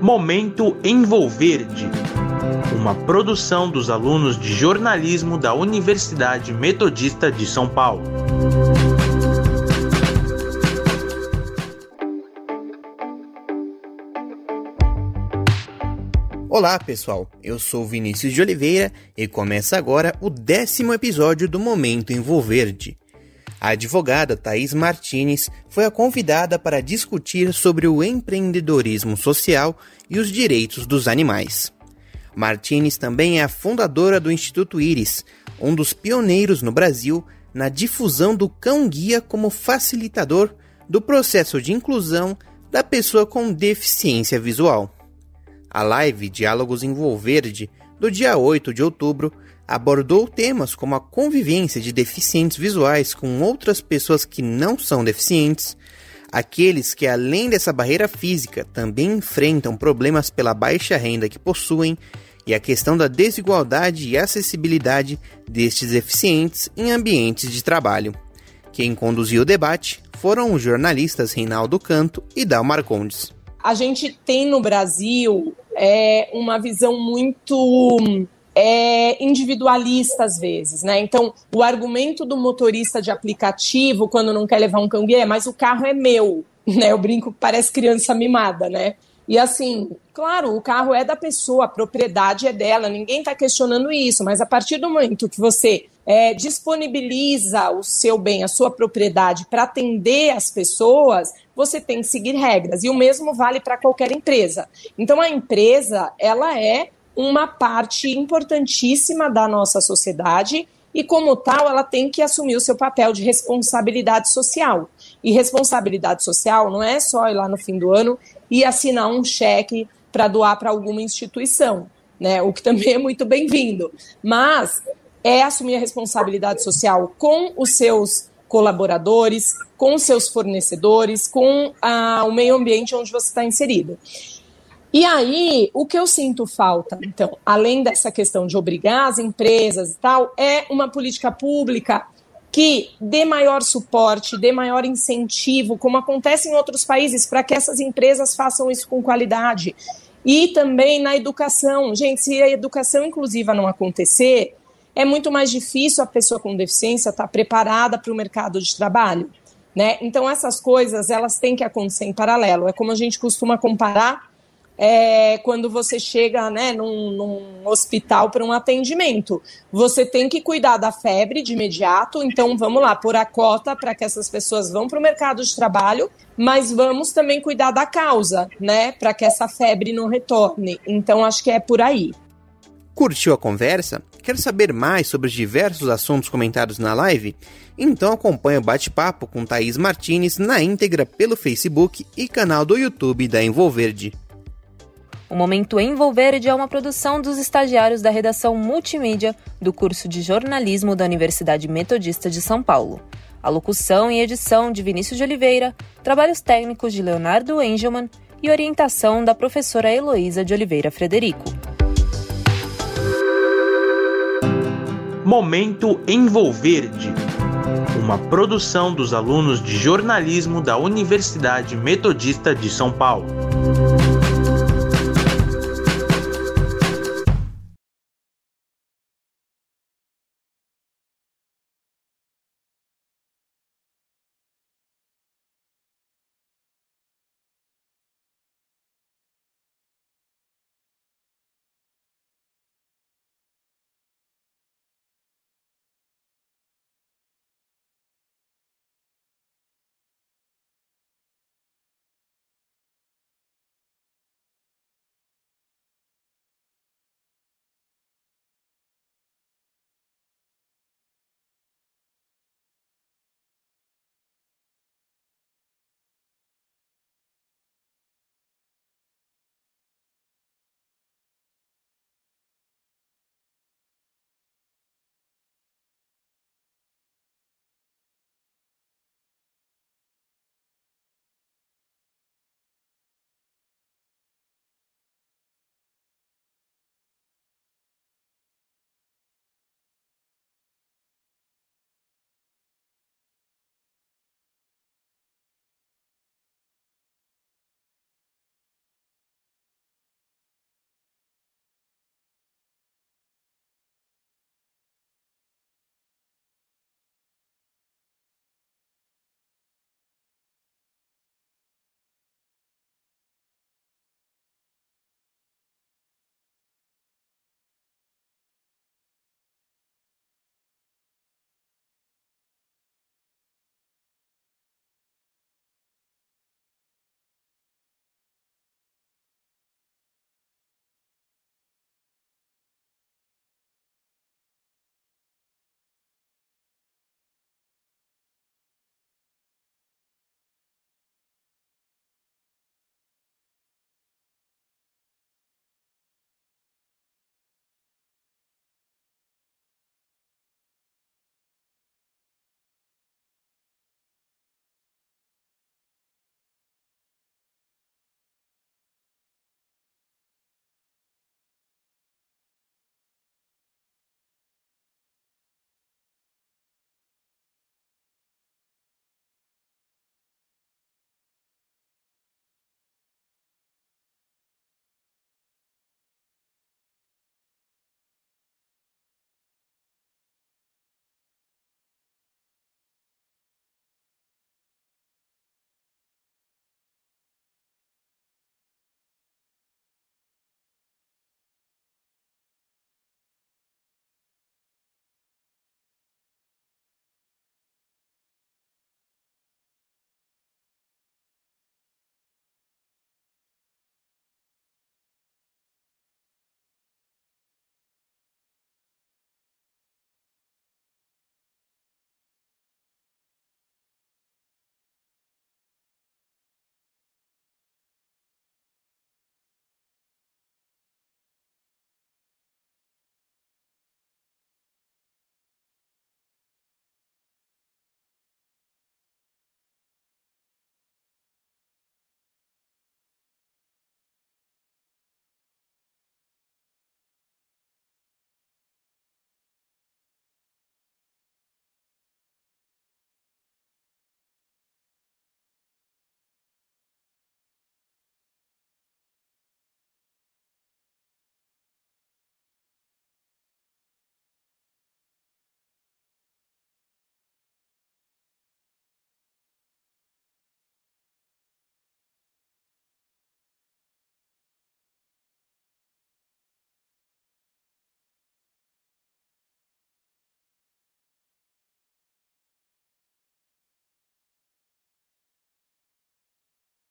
Momento Envolverde, uma produção dos alunos de jornalismo da Universidade Metodista de São Paulo. Olá pessoal, eu sou Vinícius de Oliveira e começa agora o décimo episódio do Momento Envolverde. A advogada Thais Martinez foi a convidada para discutir sobre o empreendedorismo social e os direitos dos animais. Martinez também é a fundadora do Instituto Iris, um dos pioneiros no Brasil na difusão do cão-guia como facilitador do processo de inclusão da pessoa com deficiência visual. A live Diálogos em Volverde, do dia 8 de outubro, abordou temas como a convivência de deficientes visuais com outras pessoas que não são deficientes, aqueles que, além dessa barreira física, também enfrentam problemas pela baixa renda que possuem e a questão da desigualdade e acessibilidade destes deficientes em ambientes de trabalho. Quem conduziu o debate foram os jornalistas Reinaldo Canto e Dal Marcondes. A gente tem no Brasil é, uma visão muito é individualista às vezes, né? Então, o argumento do motorista de aplicativo quando não quer levar um cão é, mas o carro é meu, né? Eu brinco que parece criança mimada, né? E assim, claro, o carro é da pessoa, a propriedade é dela, ninguém está questionando isso, mas a partir do momento que você é, disponibiliza o seu bem, a sua propriedade para atender as pessoas, você tem que seguir regras. E o mesmo vale para qualquer empresa. Então a empresa, ela é uma parte importantíssima da nossa sociedade e, como tal, ela tem que assumir o seu papel de responsabilidade social. E responsabilidade social não é só ir lá no fim do ano e assinar um cheque para doar para alguma instituição, né? O que também é muito bem-vindo. Mas é assumir a responsabilidade social com os seus colaboradores, com os seus fornecedores, com ah, o meio ambiente onde você está inserido. E aí, o que eu sinto falta, então, além dessa questão de obrigar as empresas e tal, é uma política pública que dê maior suporte, dê maior incentivo, como acontece em outros países, para que essas empresas façam isso com qualidade. E também na educação. Gente, se a educação inclusiva não acontecer, é muito mais difícil a pessoa com deficiência estar tá preparada para o mercado de trabalho. Né? Então, essas coisas elas têm que acontecer em paralelo. É como a gente costuma comparar é, quando você chega né, num, num hospital para um atendimento. Você tem que cuidar da febre de imediato, então vamos lá, pôr a cota para que essas pessoas vão para o mercado de trabalho, mas vamos também cuidar da causa, né? Para que essa febre não retorne. Então acho que é por aí. Curtiu a conversa? Quer saber mais sobre os diversos assuntos comentados na live? Então acompanhe o bate-papo com Thaís Martinez na íntegra pelo Facebook e canal do YouTube da Envolverde. O Momento Envolverde é uma produção dos estagiários da redação multimídia do curso de jornalismo da Universidade Metodista de São Paulo. A locução e edição de Vinícius de Oliveira, trabalhos técnicos de Leonardo Engelman e orientação da professora Heloísa de Oliveira Frederico. Momento Envolverde uma produção dos alunos de jornalismo da Universidade Metodista de São Paulo.